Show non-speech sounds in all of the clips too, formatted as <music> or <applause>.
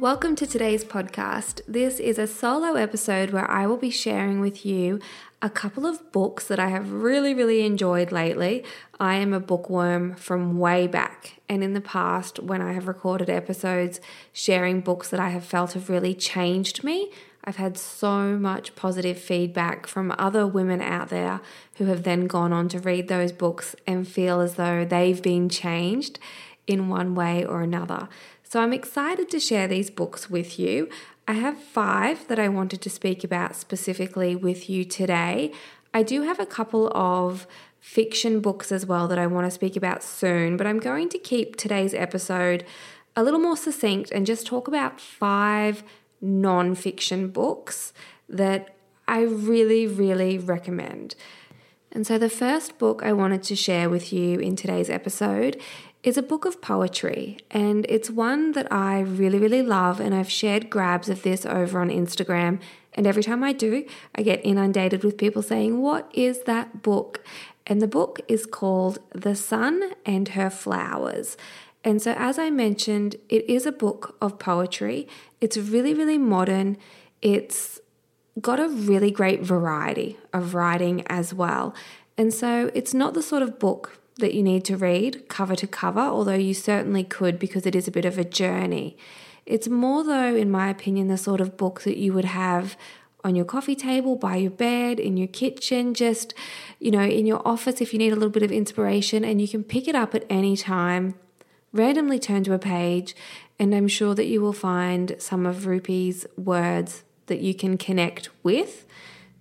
Welcome to today's podcast. This is a solo episode where I will be sharing with you a couple of books that I have really, really enjoyed lately. I am a bookworm from way back, and in the past, when I have recorded episodes sharing books that I have felt have really changed me, I've had so much positive feedback from other women out there who have then gone on to read those books and feel as though they've been changed in one way or another. So I'm excited to share these books with you. I have five that I wanted to speak about specifically with you today. I do have a couple of fiction books as well that I want to speak about soon, but I'm going to keep today's episode a little more succinct and just talk about five non fiction books that I really, really recommend. And so, the first book I wanted to share with you in today's episode is a book of poetry, and it's one that I really, really love. And I've shared grabs of this over on Instagram. And every time I do, I get inundated with people saying, What is that book? And the book is called The Sun and Her Flowers. And so, as I mentioned, it is a book of poetry. It's really, really modern. It's got a really great variety of writing as well. And so, it's not the sort of book that you need to read cover to cover, although you certainly could because it is a bit of a journey. It's more, though, in my opinion, the sort of book that you would have on your coffee table, by your bed, in your kitchen, just, you know, in your office if you need a little bit of inspiration, and you can pick it up at any time, randomly turn to a page, and I'm sure that you will find some of Rupi's words that you can connect with.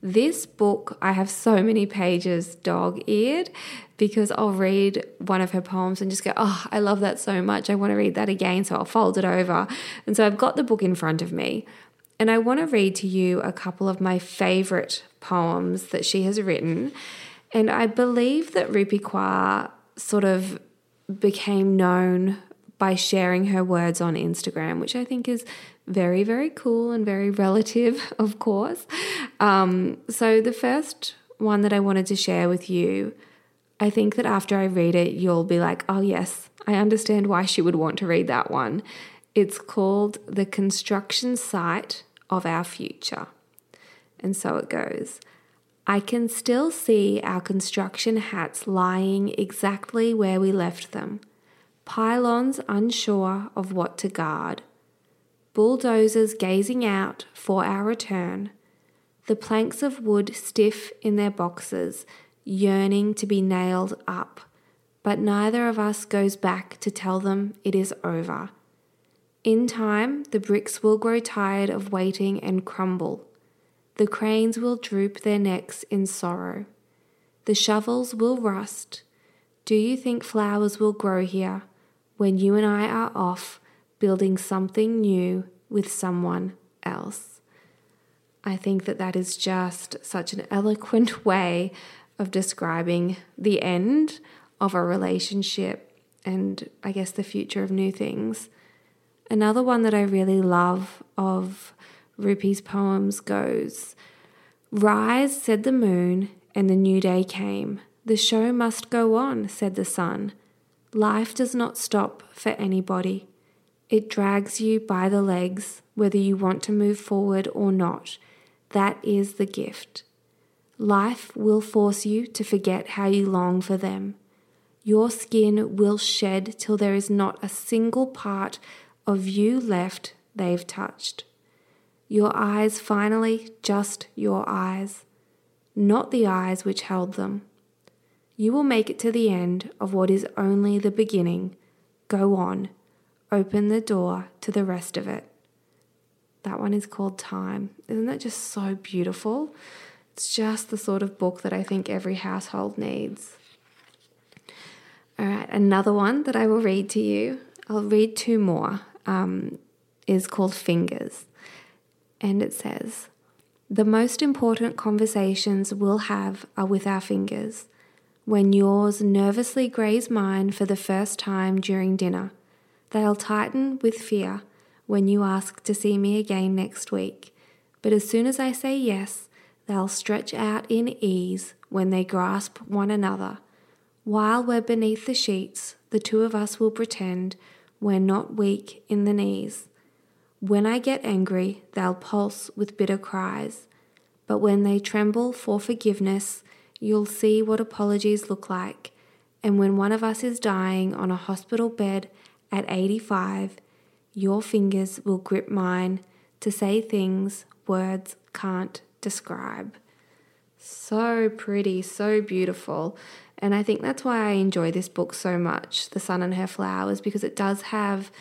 This book, I have so many pages dog eared because I'll read one of her poems and just go, Oh, I love that so much. I want to read that again. So I'll fold it over. And so I've got the book in front of me. And I want to read to you a couple of my favorite poems that she has written. And I believe that Rupi Kaur sort of became known by sharing her words on Instagram, which I think is very, very cool and very relative, <laughs> of course. Um, so, the first one that I wanted to share with you, I think that after I read it, you'll be like, oh, yes, I understand why she would want to read that one. It's called The Construction Site of Our Future. And so it goes. I can still see our construction hats lying exactly where we left them, pylons unsure of what to guard bulldozers gazing out for our return, the planks of wood stiff in their boxes, yearning to be nailed up, but neither of us goes back to tell them it is over. In time, the bricks will grow tired of waiting and crumble. The cranes will droop their necks in sorrow. The shovels will rust. Do you think flowers will grow here when you and I are off building something new with someone else. I think that that is just such an eloquent <laughs> way of describing the end of a relationship and I guess the future of new things. Another one that I really love of Rupi's poems goes Rise, said the moon, and the new day came. The show must go on, said the sun. Life does not stop for anybody. It drags you by the legs, whether you want to move forward or not. That is the gift. Life will force you to forget how you long for them. Your skin will shed till there is not a single part of you left they've touched. Your eyes, finally, just your eyes, not the eyes which held them. You will make it to the end of what is only the beginning. Go on, open the door to the rest of it. That one is called Time. Isn't that just so beautiful? It's just the sort of book that I think every household needs. All right, another one that I will read to you. I'll read two more. Um, is called Fingers. And it says, The most important conversations we'll have are with our fingers. When yours nervously graze mine for the first time during dinner, they'll tighten with fear when you ask to see me again next week. But as soon as I say yes, they'll stretch out in ease when they grasp one another. While we're beneath the sheets, the two of us will pretend we're not weak in the knees. When I get angry, they'll pulse with bitter cries. But when they tremble for forgiveness, you'll see what apologies look like. And when one of us is dying on a hospital bed at 85, your fingers will grip mine to say things words can't describe. So pretty, so beautiful. And I think that's why I enjoy this book so much, The Sun and Her Flowers, because it does have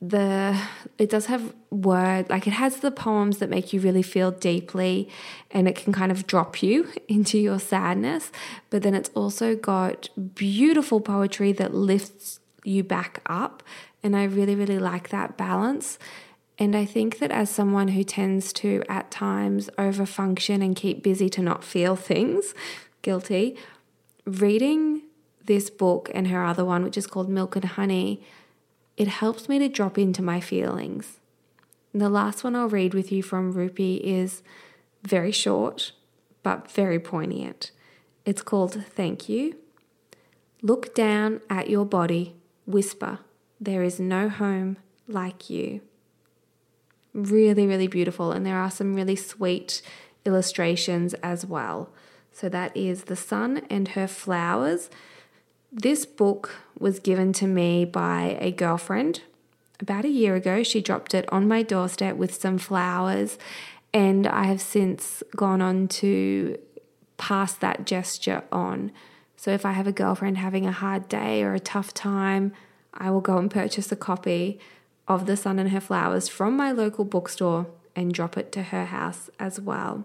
the it does have word like it has the poems that make you really feel deeply and it can kind of drop you <laughs> into your sadness but then it's also got beautiful poetry that lifts you back up and I really, really like that balance. And I think that as someone who tends to at times overfunction and keep busy to not feel things, <laughs> guilty, reading this book and her other one, which is called Milk and Honey, it helps me to drop into my feelings. And the last one I'll read with you from Rupi is very short, but very poignant. It's called Thank You. Look down at your body, whisper, there is no home like you. Really, really beautiful. And there are some really sweet illustrations as well. So that is The Sun and Her Flowers. This book was given to me by a girlfriend about a year ago. She dropped it on my doorstep with some flowers, and I have since gone on to pass that gesture on. So if I have a girlfriend having a hard day or a tough time, I will go and purchase a copy of The Sun and Her Flowers from my local bookstore and drop it to her house as well.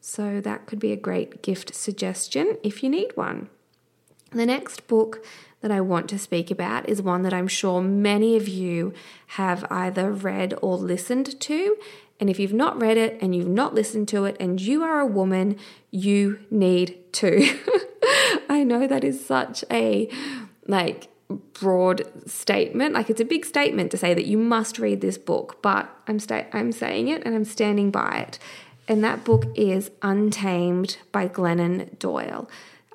So that could be a great gift suggestion if you need one. The next book that I want to speak about is one that I'm sure many of you have either read or listened to. And if you've not read it and you've not listened to it and you are a woman, you need to. <laughs> I know that is such a like broad statement. Like it's a big statement to say that you must read this book, but I'm sta- I'm saying it and I'm standing by it. And that book is Untamed by Glennon Doyle.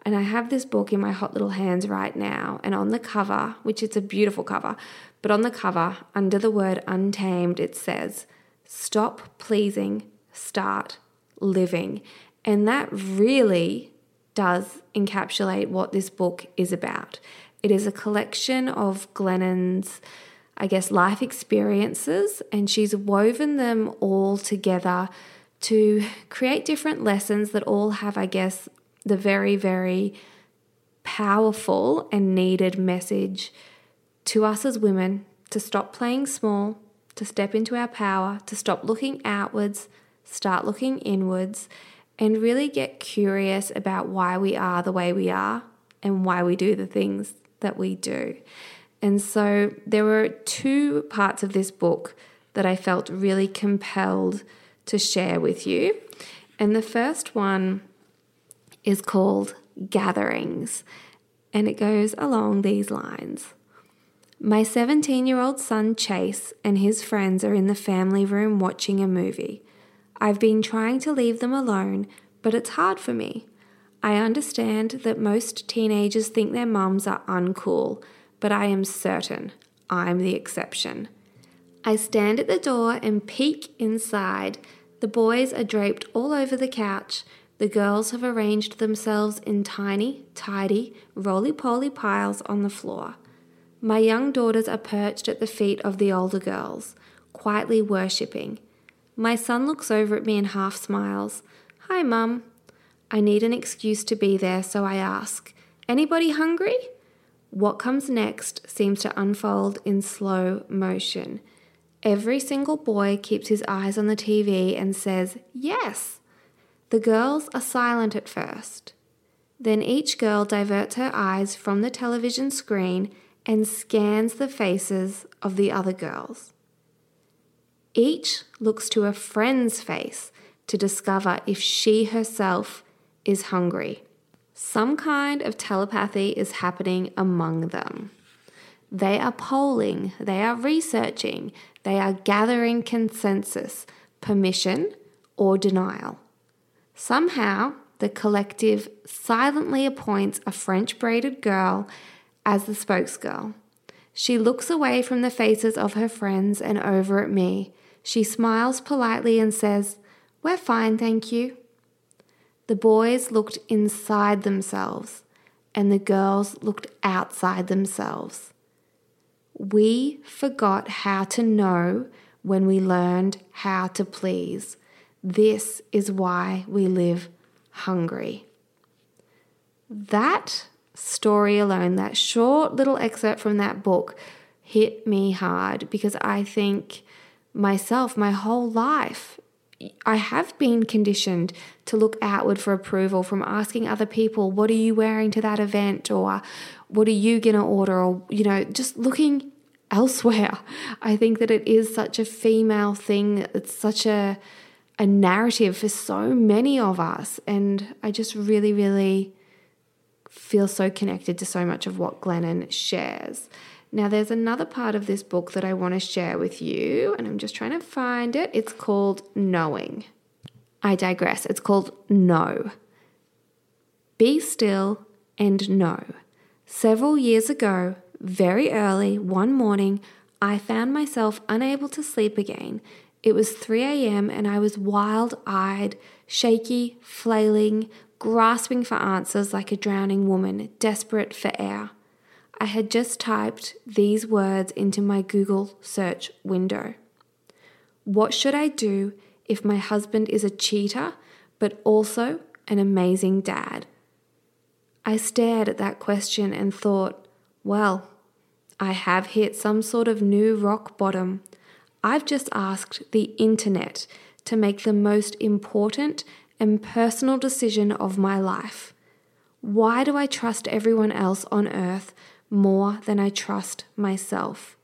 And I have this book in my hot little hands right now. And on the cover, which it's a beautiful cover, but on the cover, under the word untamed, it says, Stop pleasing, start living. And that really does encapsulate what this book is about. It is a collection of Glennon's, I guess, life experiences, and she's woven them all together to create different lessons that all have, I guess, the very, very powerful and needed message to us as women to stop playing small, to step into our power, to stop looking outwards, start looking inwards, and really get curious about why we are the way we are and why we do the things that we do. And so there were two parts of this book that I felt really compelled to share with you. And the first one is called Gatherings. and it goes along these lines. My 17 year old son Chase and his friends are in the family room watching a movie. I've been trying to leave them alone, but it's hard for me. I understand that most teenagers think their mums are uncool, but I am certain I'm the exception. I stand at the door and peek inside. The boys are draped all over the couch. The girls have arranged themselves in tiny, tidy, roly poly piles on the floor. My young daughters are perched at the feet of the older girls, quietly worshipping. My son looks over at me and half smiles. Hi, Mum. I need an excuse to be there, so I ask, Anybody hungry? What comes next seems to unfold in slow motion. Every single boy keeps his eyes on the TV and says, Yes. The girls are silent at first. Then each girl diverts her eyes from the television screen and scans the faces of the other girls. Each looks to a friend's face to discover if she herself is hungry. Some kind of telepathy is happening among them. They are polling, they are researching, they are gathering consensus, permission, or denial. Somehow, the collective silently appoints a French braided girl as the spokesgirl. She looks away from the faces of her friends and over at me. She smiles politely and says, We're fine, thank you. The boys looked inside themselves, and the girls looked outside themselves. We forgot how to know when we learned how to please. This is why we live hungry. That story alone, that short little excerpt from that book, hit me hard because I think myself, my whole life, I have been conditioned to look outward for approval from asking other people, What are you wearing to that event? or What are you going to order? or, you know, just looking elsewhere. <laughs> I think that it is such a female thing. It's such a a narrative for so many of us. And I just really, really feel so connected to so much of what Glennon shares. Now, there's another part of this book that I want to share with you, and I'm just trying to find it. It's called Knowing. I digress. It's called Know. Be still and know. Several years ago, very early, one morning, I found myself unable to sleep again it was 3 a.m. and I was wild eyed, shaky, flailing, grasping for answers like a drowning woman, desperate for air. I had just typed these words into my Google search window. What should I do if my husband is a cheater, but also an amazing dad? I stared at that question and thought, well, I have hit some sort of new rock bottom. I've just asked the internet to make the most important and personal decision of my life. Why do I trust everyone else on earth more than I trust myself?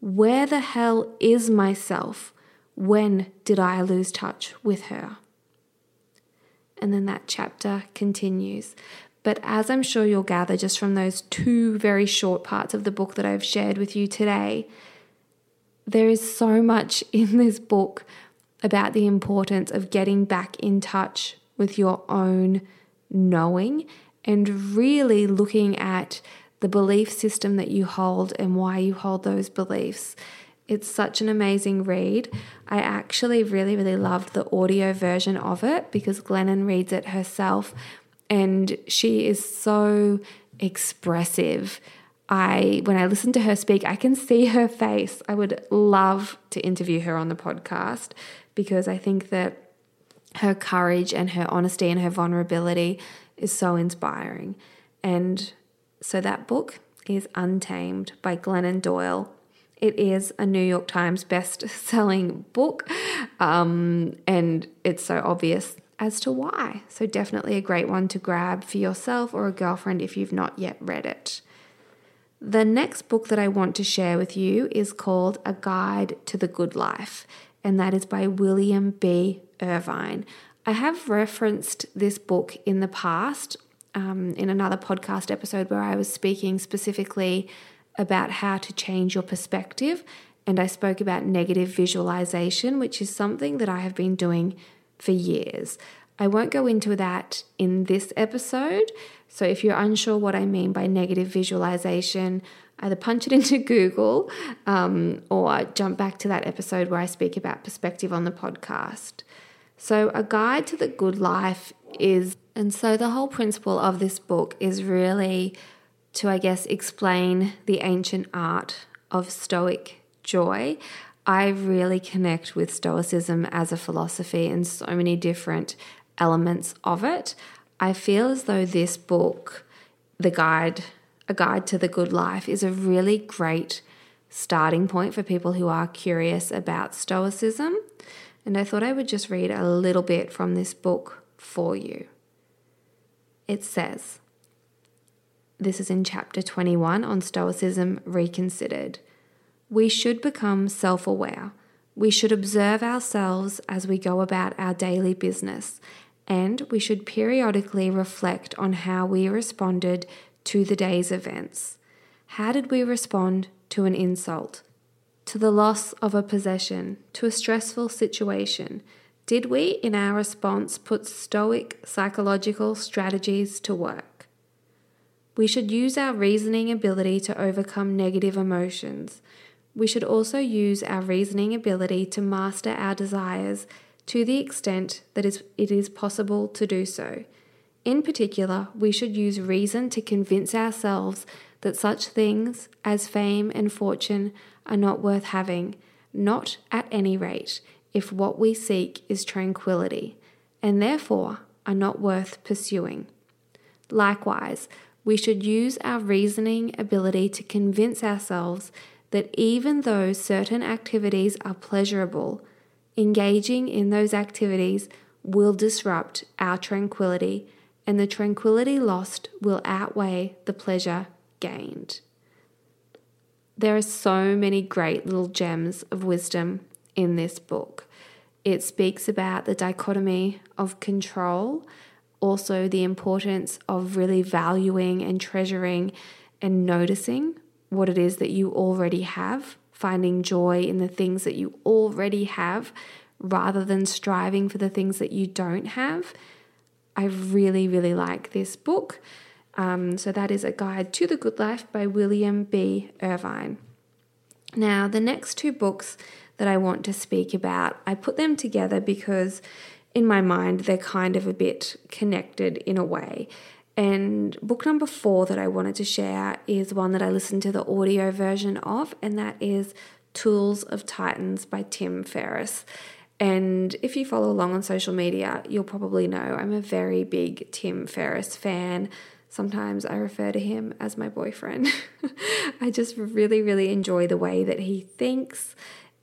Where the hell is myself? When did I lose touch with her? And then that chapter continues. But as I'm sure you'll gather just from those two very short parts of the book that I've shared with you today, there is so much in this book about the importance of getting back in touch with your own knowing and really looking at the belief system that you hold and why you hold those beliefs. It's such an amazing read. I actually really, really loved the audio version of it because Glennon reads it herself and she is so expressive. I when I listen to her speak, I can see her face. I would love to interview her on the podcast because I think that her courage and her honesty and her vulnerability is so inspiring. And so that book is Untamed by Glennon Doyle. It is a New York Times best-selling book, um, and it's so obvious as to why. So definitely a great one to grab for yourself or a girlfriend if you've not yet read it. The next book that I want to share with you is called A Guide to the Good Life, and that is by William B. Irvine. I have referenced this book in the past um, in another podcast episode where I was speaking specifically about how to change your perspective. And I spoke about negative visualization, which is something that I have been doing for years. I won't go into that in this episode. So if you're unsure what I mean by negative visualization, either punch it into <laughs> Google um, or jump back to that episode where I speak about perspective on the podcast. So, a guide to the good life is, and so the whole principle of this book is really to, I guess, explain the ancient art of Stoic joy. I really connect with Stoicism as a philosophy in so many different elements of it. I feel as though this book, The Guide, A Guide to the Good Life, is a really great starting point for people who are curious about Stoicism. And I thought I would just read a little bit from this book for you. It says, this is in chapter 21 on Stoicism Reconsidered. We should become self aware. We should observe ourselves as we go about our daily business, and we should periodically reflect on how we responded to the day's events. How did we respond to an insult, to the loss of a possession, to a stressful situation? Did we, in our response, put stoic psychological strategies to work? We should use our reasoning ability to overcome negative emotions. We should also use our reasoning ability to master our desires to the extent that it is possible to do so. In particular, we should use reason to convince ourselves that such things as fame and fortune are not worth having, not at any rate, if what we seek is tranquility, and therefore are not worth pursuing. Likewise, we should use our reasoning ability to convince ourselves that even though certain activities are pleasurable, engaging in those activities will disrupt our tranquility, and the tranquility lost will outweigh the pleasure gained. There are so many great little gems of wisdom in this book. It speaks about the dichotomy of control also the importance of really valuing and treasuring and noticing what it is that you already have, finding joy in the things that you already have rather than striving for the things that you don't have. I really, really like this book. Um, so, that is A Guide to the Good Life by William B. Irvine. Now, the next two books that I want to speak about, I put them together because in my mind, they're kind of a bit connected in a way. And book number four that I wanted to share is one that I listened to the audio version of, and that is Tools of Titans by Tim Ferriss. And if you follow along on social media, you'll probably know I'm a very big Tim Ferriss fan. Sometimes I refer to him as my boyfriend. <laughs> I just really, really enjoy the way that he thinks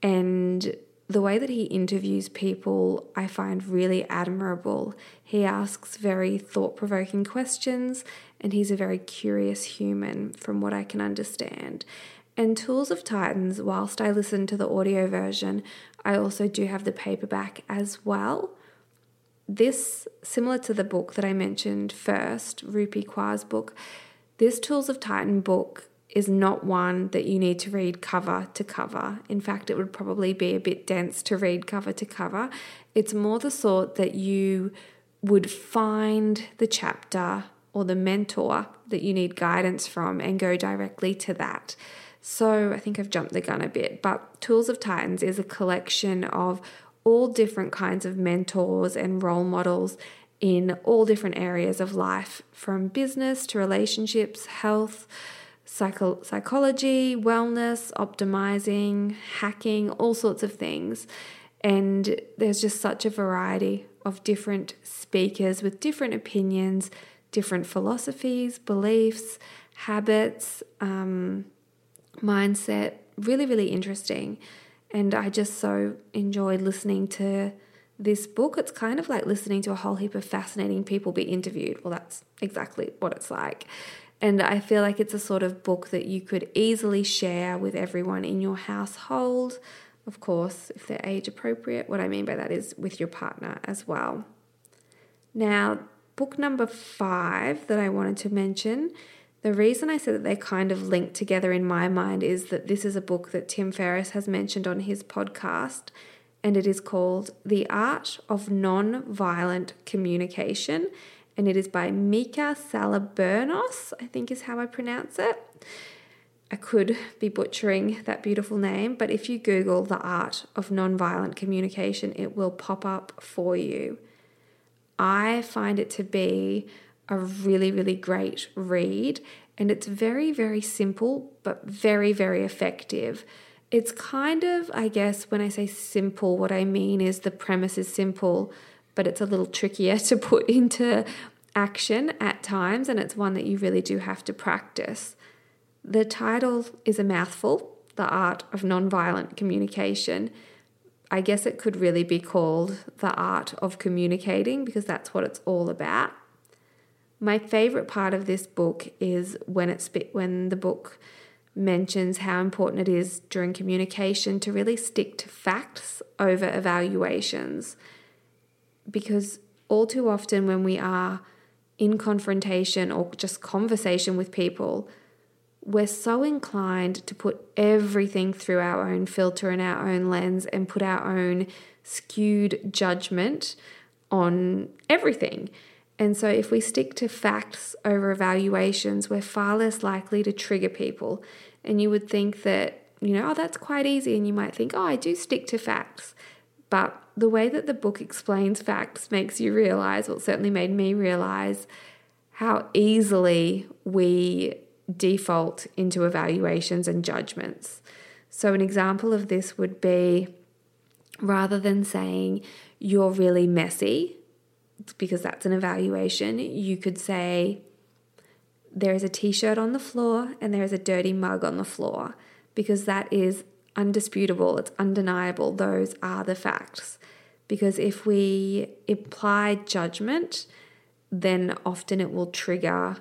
and the way that he interviews people, I find really admirable. He asks very thought provoking questions, and he's a very curious human, from what I can understand. And Tools of Titans, whilst I listen to the audio version, I also do have the paperback as well. This, similar to the book that I mentioned first, Rupi Kaur's book, this Tools of Titan book is not one that you need to read cover to cover. In fact, it would probably be a bit dense to read cover to cover. It's more the sort that you would find the chapter or the mentor that you need guidance from and go directly to that. So I think I've jumped the gun a bit, but Tools of Titans is a collection of all different kinds of mentors and role models in all different areas of life, from business to relationships, health psycho- psychology, wellness, optimizing, hacking, all sorts of things. And there's just such a variety of different speakers with different opinions, different philosophies, beliefs, habits, um, mindset. Really, really interesting. And I just so enjoyed listening to this book. It's kind of like listening to a whole heap of fascinating people be interviewed. Well, that's exactly what it's like. And I feel like it's a sort of book that you could easily share with everyone in your household. Of course, if they're age appropriate. What I mean by that is with your partner as well. Now, book number five that I wanted to mention. The reason I said that they kind of link together in my mind is that this is a book that Tim Ferriss has mentioned on his podcast, and it is called The Art of Non-Violent Communication, and it is by Mika Salabernos, I think is how I pronounce it. I could be butchering that beautiful name, but if you Google the art of nonviolent communication, it will pop up for you. I find it to be a really, really great read, and it's very, very simple, but very, very effective. It's kind of, I guess, when I say simple, what I mean is the premise is simple, but it's a little trickier <laughs> to put into action at times, and it's one that you really do have to practice. The title is a mouthful The Art of Nonviolent Communication. I guess it could really be called The Art of Communicating because that's what it's all about. My favorite part of this book is when it's when the book mentions how important it is during communication to really stick to facts over evaluations because all too often when we are in confrontation or just conversation with people we're so inclined to put everything through our own filter and our own lens and put our own skewed judgment on everything. And so, if we stick to facts over evaluations, we're far less likely to trigger people. And you would think that, you know, oh, that's quite easy. And you might think, oh, I do stick to facts. But the way that the book explains facts makes you realize, well, certainly made me realize how easily we default into evaluations and judgments. So, an example of this would be rather than saying you're really messy, because that's an evaluation, you could say there is a t shirt on the floor and there is a dirty mug on the floor, because that is undisputable, it's undeniable. Those are the facts. Because if we apply judgment, then often it will trigger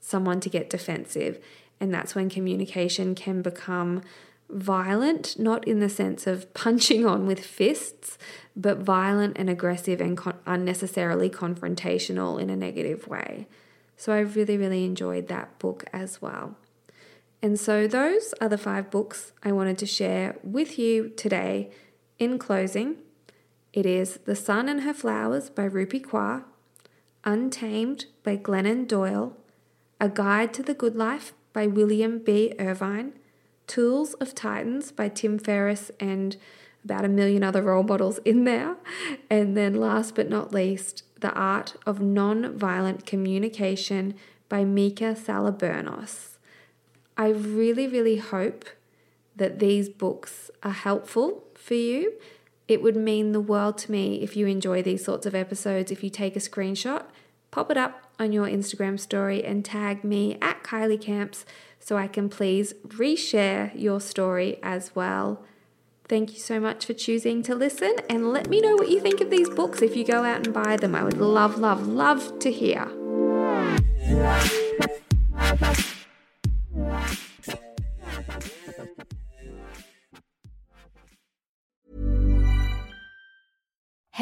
someone to get defensive. And that's when communication can become violent, not in the sense of <laughs> punching on with fists, but violent and aggressive and con- unnecessarily confrontational in a negative way. So I really, really enjoyed that book as well. And so those are the five books I wanted to share with you today. In closing, it is The Sun and Her Flowers by Rupi Kaur, Untamed by Glennon Doyle, a Guide to the Good Life by William B. Irvine, Tools of Titans by Tim Ferriss, and about a million other role models in there. And then, last but not least, The Art of Non-Violent Communication by Mika Salabernos. I really, really hope that these books are helpful for you. It would mean the world to me if you enjoy these sorts of episodes, if you take a screenshot, pop it up on your Instagram story and tag me at Kylie Camps so I can please reshare your story as well. Thank you so much for choosing to listen and let me know what you think of these books if you go out and buy them. I would love, love, love to hear.